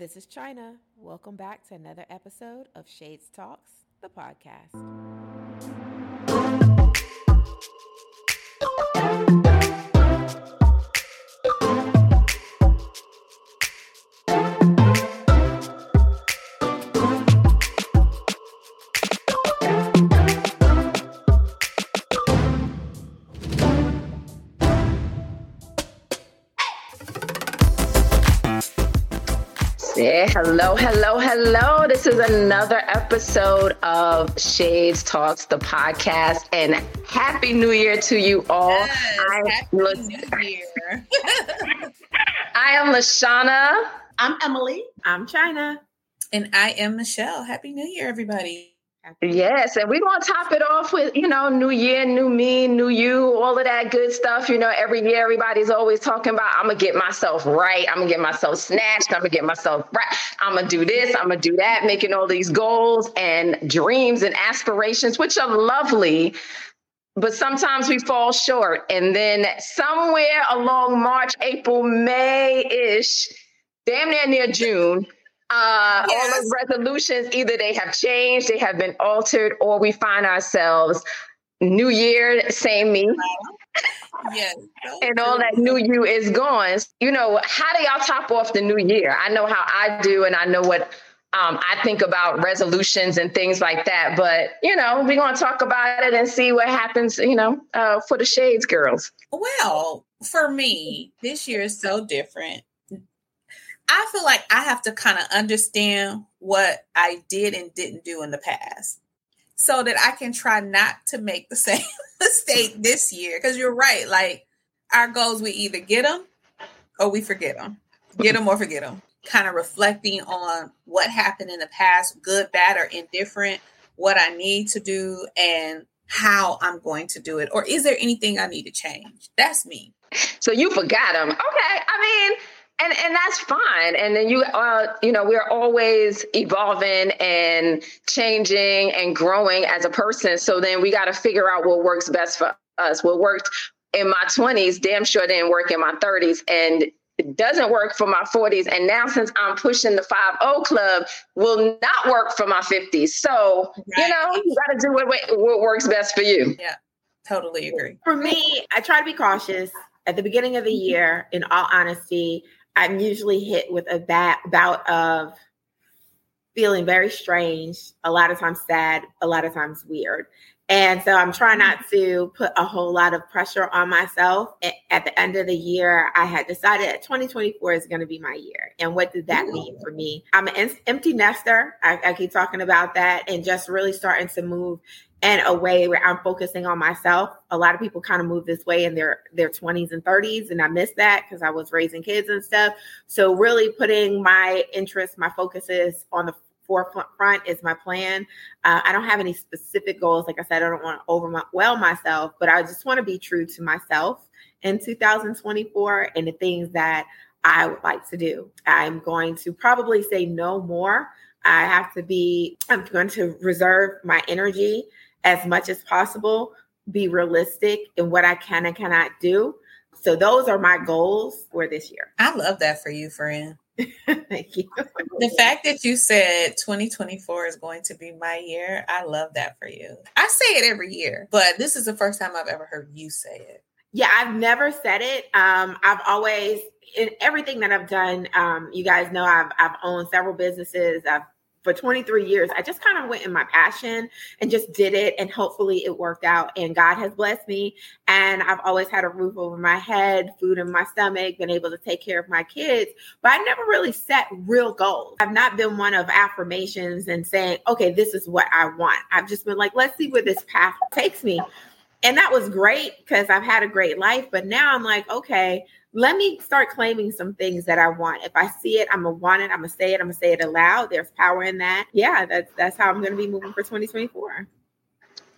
This is China. Welcome back to another episode of Shades Talks, the podcast. Yeah, hello, hello, hello. This is another episode of Shades Talks, the podcast, and Happy New Year to you all. Yes, I, Happy New Year. I am Lashana. I'm Emily. I'm China. And I am Michelle. Happy New Year, everybody. Yes, and we're gonna top it off with you know, new year, new me, new you, all of that good stuff. You know, every year everybody's always talking about I'm gonna get myself right, I'm gonna get myself snatched, I'm gonna get myself right, I'm gonna do this, I'm gonna do that, making all these goals and dreams and aspirations, which are lovely. But sometimes we fall short. And then somewhere along March, April, May ish, damn near near June, uh, Yes. all those resolutions either they have changed, they have been altered, or we find ourselves new year, same me, Yes. and all that new you is gone. You know, how do y'all top off the new year? I know how I do, and I know what um, I think about resolutions and things like that. But you know, we're gonna talk about it and see what happens. You know, uh, for the Shades girls. Well, for me, this year is so different. I feel like I have to kind of understand what I did and didn't do in the past so that I can try not to make the same mistake this year. Because you're right. Like, our goals, we either get them or we forget them. Get them or forget them. Kind of reflecting on what happened in the past, good, bad, or indifferent, what I need to do, and how I'm going to do it. Or is there anything I need to change? That's me. So you forgot them. Okay, I mean. And, and that's fine. And then you uh you know we're always evolving and changing and growing as a person. So then we got to figure out what works best for us. What worked in my 20s damn sure didn't work in my 30s and it doesn't work for my 40s and now since I'm pushing the 5-0 club will not work for my 50s. So, you know, you got to do what what works best for you. Yeah, totally agree. For me, I try to be cautious at the beginning of the year. In all honesty, I'm usually hit with a bad bout of feeling very strange, a lot of times sad, a lot of times weird. And so I'm trying not mm-hmm. to put a whole lot of pressure on myself. At the end of the year, I had decided that 2024 is going to be my year. And what did that mean for me? I'm an empty nester. I, I keep talking about that and just really starting to move in a way where I'm focusing on myself. A lot of people kind of move this way in their their 20s and 30s, and I miss that because I was raising kids and stuff. So really putting my interests, my focuses on the forefront front is my plan. Uh, I don't have any specific goals. Like I said, I don't want to overwhelm myself, but I just want to be true to myself in 2024 and the things that I would like to do. I'm going to probably say no more. I have to be, I'm going to reserve my energy as much as possible, be realistic in what I can and cannot do. So those are my goals for this year. I love that for you, friend. Thank you. The fact that you said 2024 is going to be my year, I love that for you. I say it every year, but this is the first time I've ever heard you say it. Yeah, I've never said it. Um, I've always in everything that I've done. Um, you guys know I've I've owned several businesses. I've for 23 years. I just kind of went in my passion and just did it, and hopefully it worked out. And God has blessed me, and I've always had a roof over my head, food in my stomach, been able to take care of my kids. But I never really set real goals. I've not been one of affirmations and saying, "Okay, this is what I want." I've just been like, "Let's see where this path takes me." and that was great because I've had a great life. But now I'm like, okay, let me start claiming some things that I want. If I see it, I'm gonna want it. I'm gonna say it. I'm gonna say it aloud. There's power in that. Yeah, that's that's how I'm gonna be moving for 2024.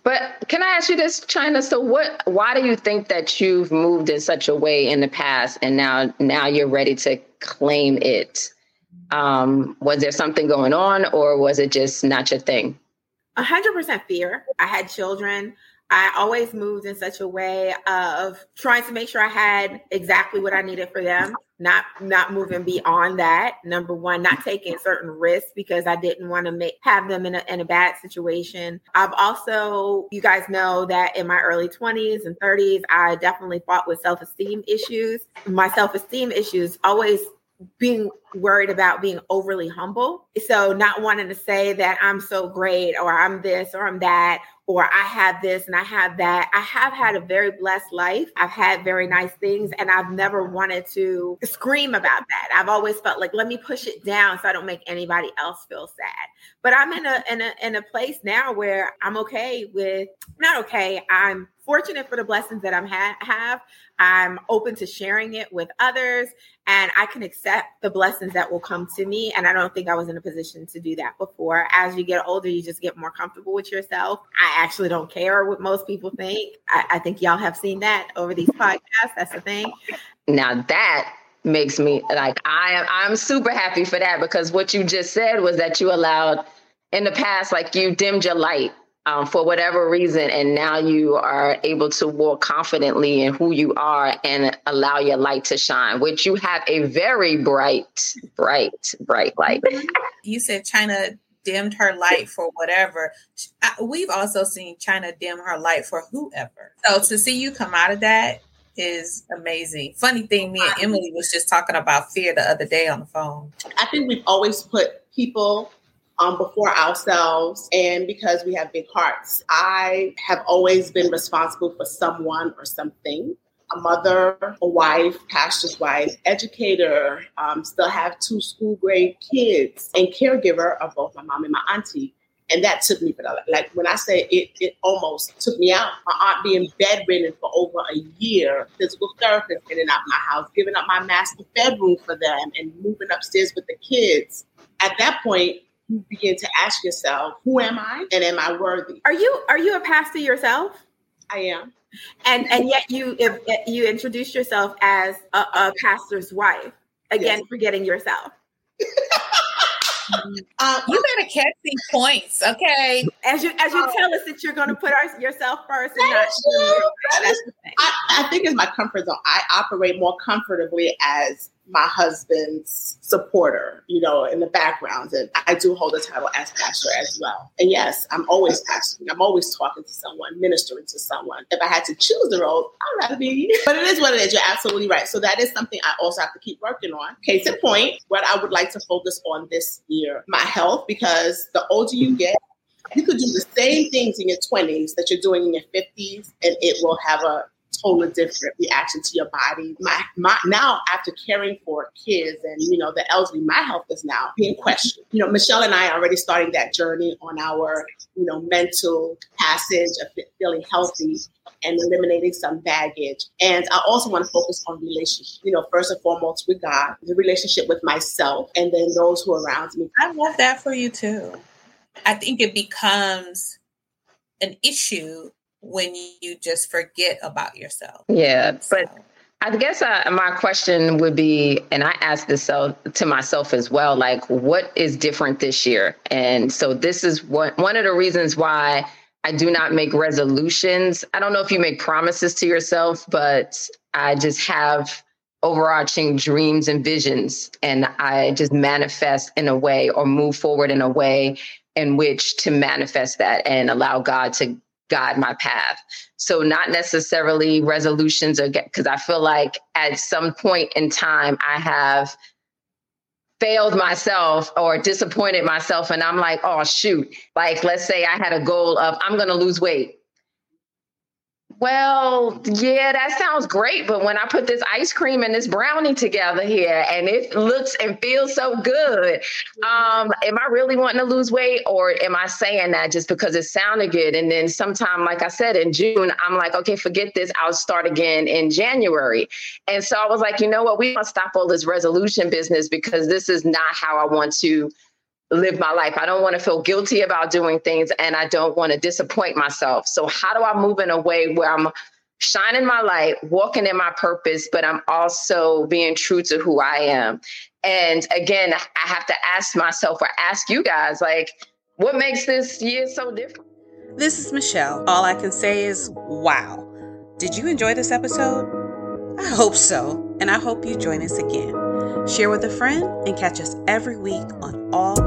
But can I ask you this, China? So what why do you think that you've moved in such a way in the past and now now you're ready to claim it? Um, was there something going on or was it just not your thing? A hundred percent fear. I had children. I always moved in such a way of trying to make sure I had exactly what I needed for them. not not moving beyond that number one not taking certain risks because i didn't want to make have them in a, in a bad situation i've also you guys know that in my early 20s and 30s i definitely fought with self-esteem issues my self-esteem issues always being worried about being overly humble. So, not wanting to say that I'm so great or I'm this or I'm that or I have this and I have that. I have had a very blessed life. I've had very nice things and I've never wanted to scream about that. I've always felt like let me push it down so I don't make anybody else feel sad. But I'm in a in a in a place now where I'm okay with not okay. I'm fortunate for the blessings that I'm ha- have. I'm open to sharing it with others and I can accept the blessings that will come to me. And I don't think I was in a position to do that before. As you get older, you just get more comfortable with yourself. I actually don't care what most people think. I, I think y'all have seen that over these podcasts. That's the thing. Now that makes me like I am I'm super happy for that because what you just said was that you allowed in the past like you dimmed your light um, for whatever reason, and now you are able to walk confidently in who you are and allow your light to shine, which you have a very bright, bright, bright light. you said China dimmed her light for whatever. We've also seen China dim her light for whoever. So to see you come out of that is amazing. Funny thing, me and Emily was just talking about fear the other day on the phone. I think we've always put people um, before ourselves and because we have big hearts. I have always been responsible for someone or something. A mother, a wife, pastor's wife, educator, um, still have two school grade kids, and caregiver of both my mom and my auntie. And that took me the, like when I say it, it almost took me out. My aunt being bedridden for over a year, physical therapist getting out my house, giving up my master bedroom for them, and moving upstairs with the kids. At that point, you begin to ask yourself, who am I and am I worthy? Are you are you a pastor yourself? I am. And and yet you if, if you introduce yourself as a, a pastor's wife. Again, yes. forgetting yourself. Um, you better catch these points, okay? As you as you um, tell us that you're going to put our, yourself first, and not I, I think it's my comfort zone. I operate more comfortably as my husband's supporter, you know, in the background. And I do hold a title as pastor as well. And yes, I'm always pastoring. I'm always talking to someone, ministering to someone. If I had to choose the role, I'd rather be. But it is what it is. You're absolutely right. So that is something I also have to keep working on. Case in point, what I would like to focus on this year, my health, because the older you get, you could do the same things in your 20s that you're doing in your 50s, and it will have a totally different reaction to your body. My, my now after caring for kids and you know the elderly, my health is now being questioned. You know, Michelle and I are already starting that journey on our you know mental passage of feeling healthy and eliminating some baggage. And I also want to focus on relationship. You know, first and foremost with God, the relationship with myself, and then those who are around me. I love that for you too. I think it becomes an issue when you just forget about yourself. Yeah, so. but I guess I, my question would be, and I ask this so, to myself as well, like what is different this year? And so this is what one of the reasons why I do not make resolutions. I don't know if you make promises to yourself, but I just have overarching dreams and visions, and I just manifest in a way or move forward in a way in which to manifest that and allow God to guide my path. So not necessarily resolutions or because I feel like at some point in time I have failed myself or disappointed myself and I'm like, oh shoot. Like let's say I had a goal of I'm going to lose weight. Well, yeah, that sounds great. But when I put this ice cream and this brownie together here and it looks and feels so good, um, am I really wanting to lose weight or am I saying that just because it sounded good? And then sometime, like I said, in June, I'm like, okay, forget this. I'll start again in January. And so I was like, you know what? We must stop all this resolution business because this is not how I want to live my life. I don't want to feel guilty about doing things and I don't want to disappoint myself. So, how do I move in a way where I'm shining my light, walking in my purpose, but I'm also being true to who I am? And again, I have to ask myself or ask you guys, like, what makes this year so different? This is Michelle. All I can say is, wow. Did you enjoy this episode? I hope so. And I hope you join us again. Share with a friend and catch us every week on all